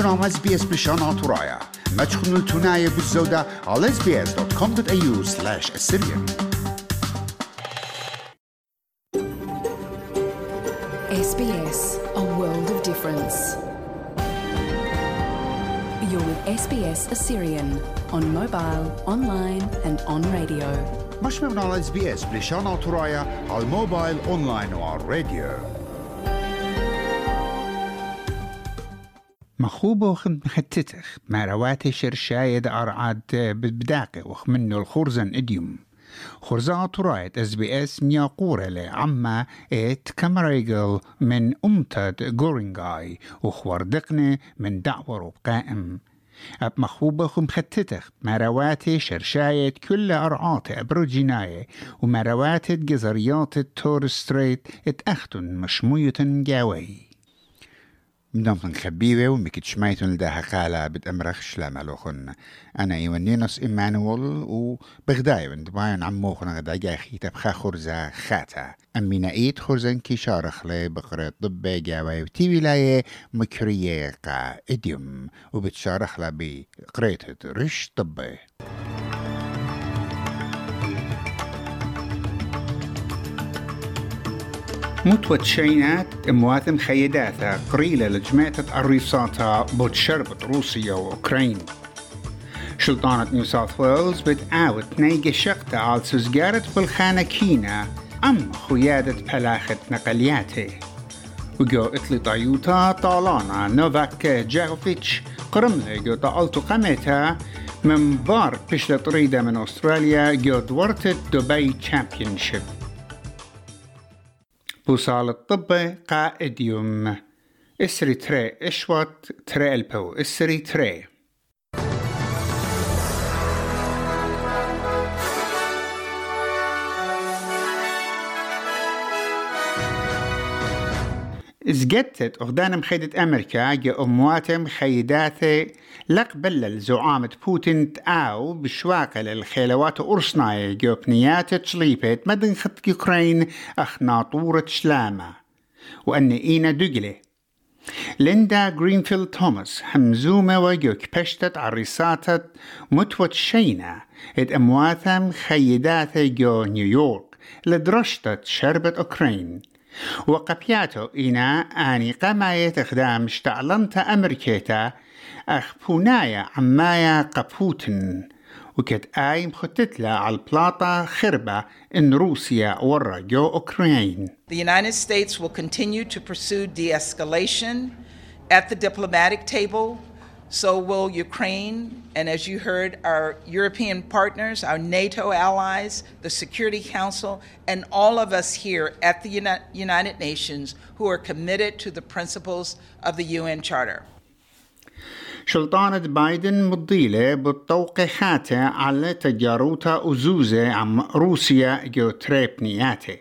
اس بلشان ترايا ما تشخنوا التناية بالزودة على sbs.com.au slash assyrian SBS, a world of difference. You're with SBS Assyrian on mobile, online, and on radio. مش من على اس بلشان ترايا على الموبايل اونلاين وعلى الراديو مخوبة مختتخ ما رواتي شرشايد أرعاد بداقة وخ منه الخرزن إديوم. خرزة طرايت اس بي اس مياقورة لعما ات كامريجل من أمتد جورينغاي وخوردقنة من دعور قائم. أب مخوبة خم ختتخ مرواتي شرشاية كل أرعات أبروجيناية ومرواتي جزريات التور ستريت اتأختن مشموية جاوي. مدام خبيبة ومكت شميتون لداها قالة بتأمرخ شلام ألوخن أنا إيوانينوس إيمانويل وبغداي بنت باين عموخن غدا جاخي تبخا خرزة خاتا. أمينا إيد خرزن كي شارخ لي بقرة طب جاوي وتي ولاية مكرية قا إديوم. وبتشارخ لا بقرية رش طبي متوت شينات امواتم خيداتا قريلة لجماعة الريساتا بود شربت روسيا وأوكرين. سلطانة نيو ساوث ويلز بتعاود نيجي شقتا على سزجارة بالخانة كينا أم خيادة بلاخة نقلياته. وجو إتلي طيوتا طالانا نوفاك جاوفيتش قرملة جو طالتو قمتا من بار بشلة طريدة من أستراليا جو دورت دبي تشامبيونشيب. بوصال الطب قائد يوم. اسري تري اشوت تري ألبو اسري تري. زجتت أغدان مخيدة أمريكا جا أمواتم خيداثي لقبل الزعامة بوتين تآو بشواقة للخيلوات أرسناي جو بنيات تشليبت مدن خط يوكرين أخ ناطورة شلامة وأن إينا دقلة ليندا جرينفيلد توماس همزومة وجو كبشتت عريساتت متوت شينا ات أمواتم خيداثي جو نيويورك لدرشتت شربت أوكرين وقبياتو إنا آني قماية إخدام اشتعلنت أمريكيتا أخ بونايا عمايا قبوتن وكت آي مختتلة على البلاطة خربة إن روسيا ورا جو أوكرين The United States will continue to pursue de escalation at the diplomatic table. So will Ukraine, and as you heard, our European partners, our NATO allies, the Security Council, and all of us here at the Uni- United Nations who are committed to the principles of the UN Charter. سلطانة بايدن مضيلة بالتوقيعات على تجاروتا أزوزة عن روسيا جو تريبنياته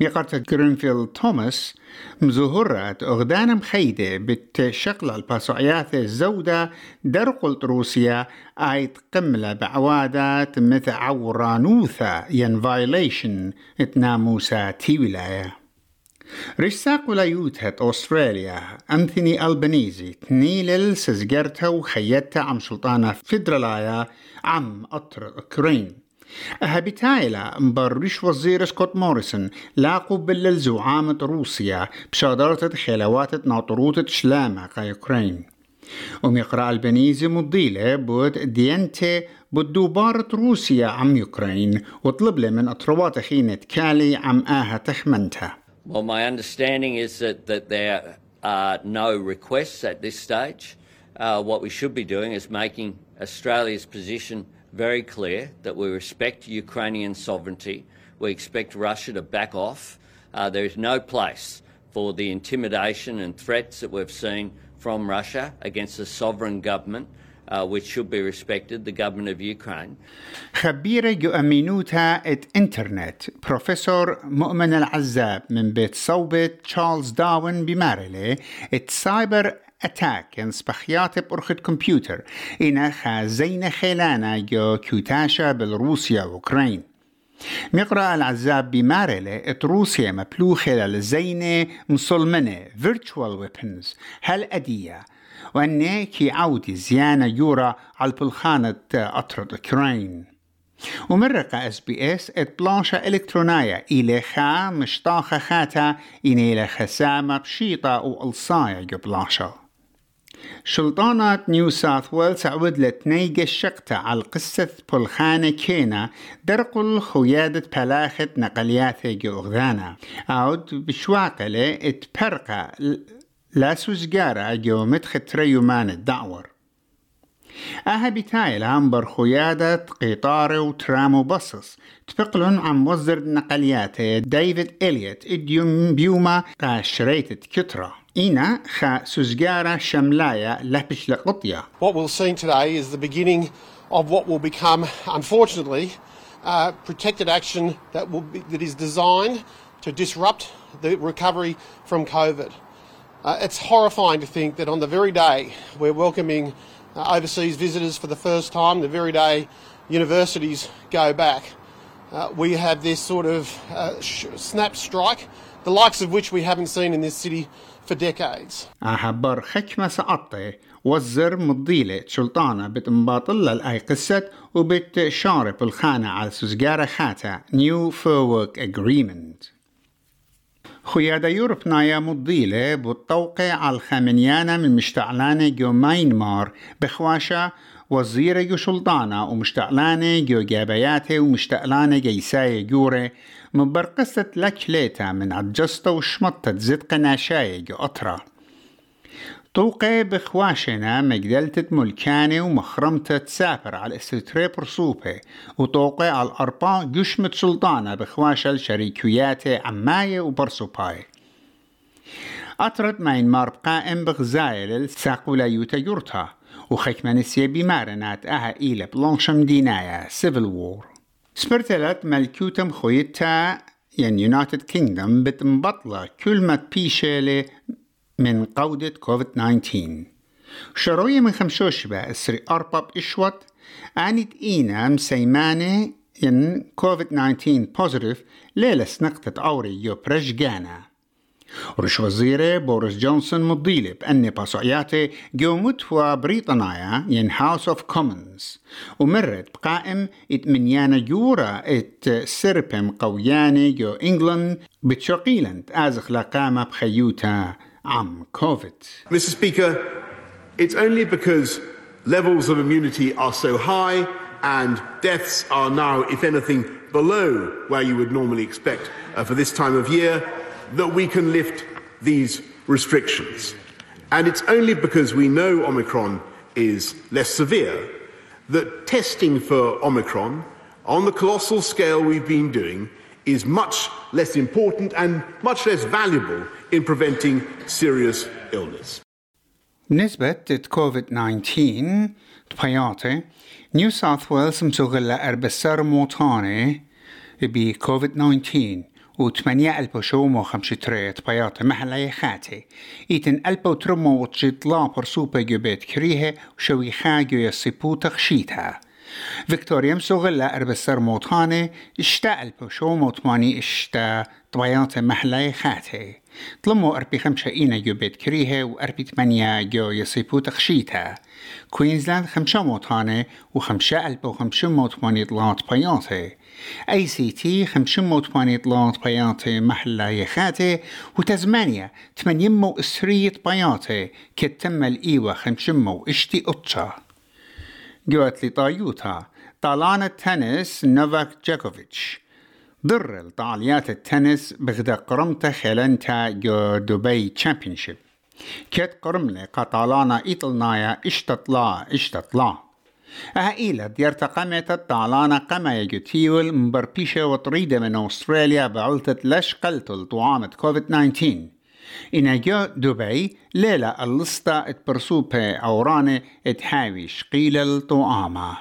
ميقرت جرينفيلد توماس مزهرات أغدانا مخيدة بالتشقل الباسوعيات الزودة درقلت روسيا آيت قملة بعوادات مثل عورانوثا ين فايليشن اتناموسا تي ولاية. رشاق ولايوتها أستراليا أنثوني ألبانيزي تنيلل سزجرتها وخيتها عم سلطانة فيدرالايا عم أطر أوكرين أهبتايلا مبرش وزير سكوت موريسون لاقوا بلل زعامة روسيا بشادرة خلوات ناطروت شلامة قا أوكرين وميقرأ البنيزي مضيلة بود ديانتي بدوبارة روسيا عم يوكرين وطلب له من أطروات خينة كالي عم آها تخمنتها Well, my understanding is that, that there are no requests at this stage. Uh, what we should be doing is making Australia's position very clear that we respect Ukrainian sovereignty. We expect Russia to back off. Uh, there is no place for the intimidation and threats that we've seen from Russia against a sovereign government. Uh, which should be respected, the government of Ukraine. خبيرة جو أمينوتا ات انترنت بروفيسور مؤمن العزاب من بيت صوبة تشارلز داون بماريلي ات سايبر اتاك ان سبخيات بأرخة كمبيوتر. إنا خازين خيلانا جو كيوتاشا بالروسيا وأوكرين. مقرأ العزاب بمارلة روسيا مبلوخة للزينة مسلمنة virtual weapons. هل أدية؟ وأني كي عودي زيانة يورا على البلخانة أطرد أوكرين. ومرقة إس بي إس إت بلانشة إلكترونية إلى خا مشطاخة خاتا إلى خسامة بشيطة وألصاية بلانشة. شلطانة نيو ساوث ويلز عود لتنيجة الشقتة على قصة بلخانة كينا درقل خيادة بلاخة نقليات جوغدانا عود بشواقلة اتبرقة لا سوزجارة جو مدخ تريومان الدعور أها بتايل عم خيادة قطار وترام وبصص تفقلن عن مصدر نقليات ديفيد إليوت إديوم بيوما قاشريت كترة Ina ha Suzgara Shamlaya What we're seeing today is the beginning of what will become, unfortunately, protected action that, will be, that is designed to disrupt the recovery from COVID. Uh, it's horrifying to think that on the very day we're welcoming uh, overseas visitors for the first time, the very day universities go back, uh, we have this sort of uh, sh- snap strike the likes of which we haven't seen in this city for decades. أحبر خكمة سقطة وزر مضيلة شلطانة بتنباطلة الأي قصة وبتشارب الخانة على سوزجارة خاتا New Fair Work Agreement. خيادة يوروب نايا مضيلة بالتوقع على الخامنيانة من مشتعلانة جو ماينمار بخواشة وزيرة جو شلطانة ومشتعلانة جو جابياتي ومشتعلانة جيساية جورة مبرقصة لكليتا من عجسطة وشمطة زد قناشاية جو أطرة طوقة بخواشنا مجدلتة ملكانة ومخرمتة تسافر على استري برصوبة وطوقة على الأربع جشمة سلطانة بخواشة الشريكيات عماية وبرصوباي أطرد ماين مارب قائم بغزايل الساقولا يوتا يورتا وخكمانسيا بمارنات أها إيلة بلانشم دينايا سيفل وور. سبرتلت ملكوتم خويتا يعني يونايتد كينجدم بتنبطلة كل ما بيشيلي من قودة كوفيد 19 شروية من خمسوش بقى اسري أرباب إشوت آنت إينا مسيمانة ين كوفيد 19 بوزيتيف ليلة سنقطة أوري يو برشجانا رش وزيرة بوريس جونسون مضيلة بأن باسوعياتي جو متوى بريطانيا ين هاوس اوف كومنز ومرت بقائم اتمنيانا جورا إت سربم قوياني جو إنجلند بتشقيلند آزخ لقامة بخيوتا. am COVID. Mr. Speaker, it's only because levels of immunity are so high and deaths are now, if anything, below where you would normally expect uh, for this time of year that we can lift these restrictions. And it's only because we know Omicron is less severe that testing for Omicron on the colossal scale we've been doing is much less important and much less valuable in preventing serious illness. نسبة كوفيد 19 تبياتي نيو ساوث ويلز مسوغلة أربسار موطاني بكوفيد 19 وثمانية ألف وشومو خمسة تريت بياطة محلا يخاتي إيتن ألبو ترمو وتجيط لا برسوبة جبيت كريها وشوي خاجو يصيبو تخشيتها. فيكتوريا مسوغلة أربسر موطاني اشتا ألبو شومو تماني اشتا طبياطة محلا يخاتي طلمو أربي خمسة إينا جو بيت كريها وأربي ثمانية جو يصيبو تخشيتها كوينزلاند خمسة موطانة وخمسة ألف وخمسة موطماني طلات بياطة اي سي تي خمسة موطماني طلات بياطة محلا يخاتي وتزمانيا تمانيمو إسرية بياطة كتم الإيوة خمسمو اشتي أطشا جوات لي طالان التنس نوفاك جاكوفيتش. ضر الطاليات التنس بغدا قرمتا خلنتا جو دبي تشامبيونشيب. كت قرملي قطالانا إيطلنايا إشتطلا إشتطلا. أهائيلا ديارتا قمت الطالانا قما يجتيول مبربيشة وطريدة من أستراليا بعلتة لش قلتل طعامة كوفيد 19 إن جو دبي ليلة اللسطة اتبرسوبة أورانة اتحاوي شقيل الطعامة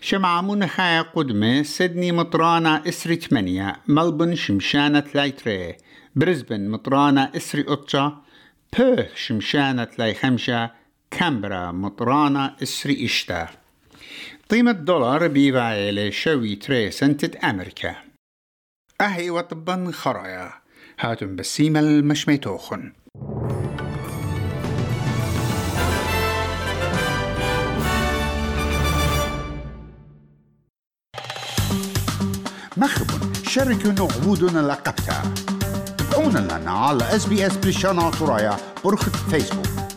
شمعة منخايا قدمة سيدني مطرانة إسري ثمانية ملبن شمشانة لايتري بريسبن مطرانة إسري أطشا بيرث شمشانة لاي خمشة كامبرا مطرانة إسري إشتا. قيمة دولار بيباعي لشوي تري سنتة أمريكا. أهي وطبا خرايا. هاتم بسيمل مشميتوخن مخب شركة عبودنا لقبتا. تابعونا لنا على اس بي اس بلشانا طرايا برخة فيسبوك.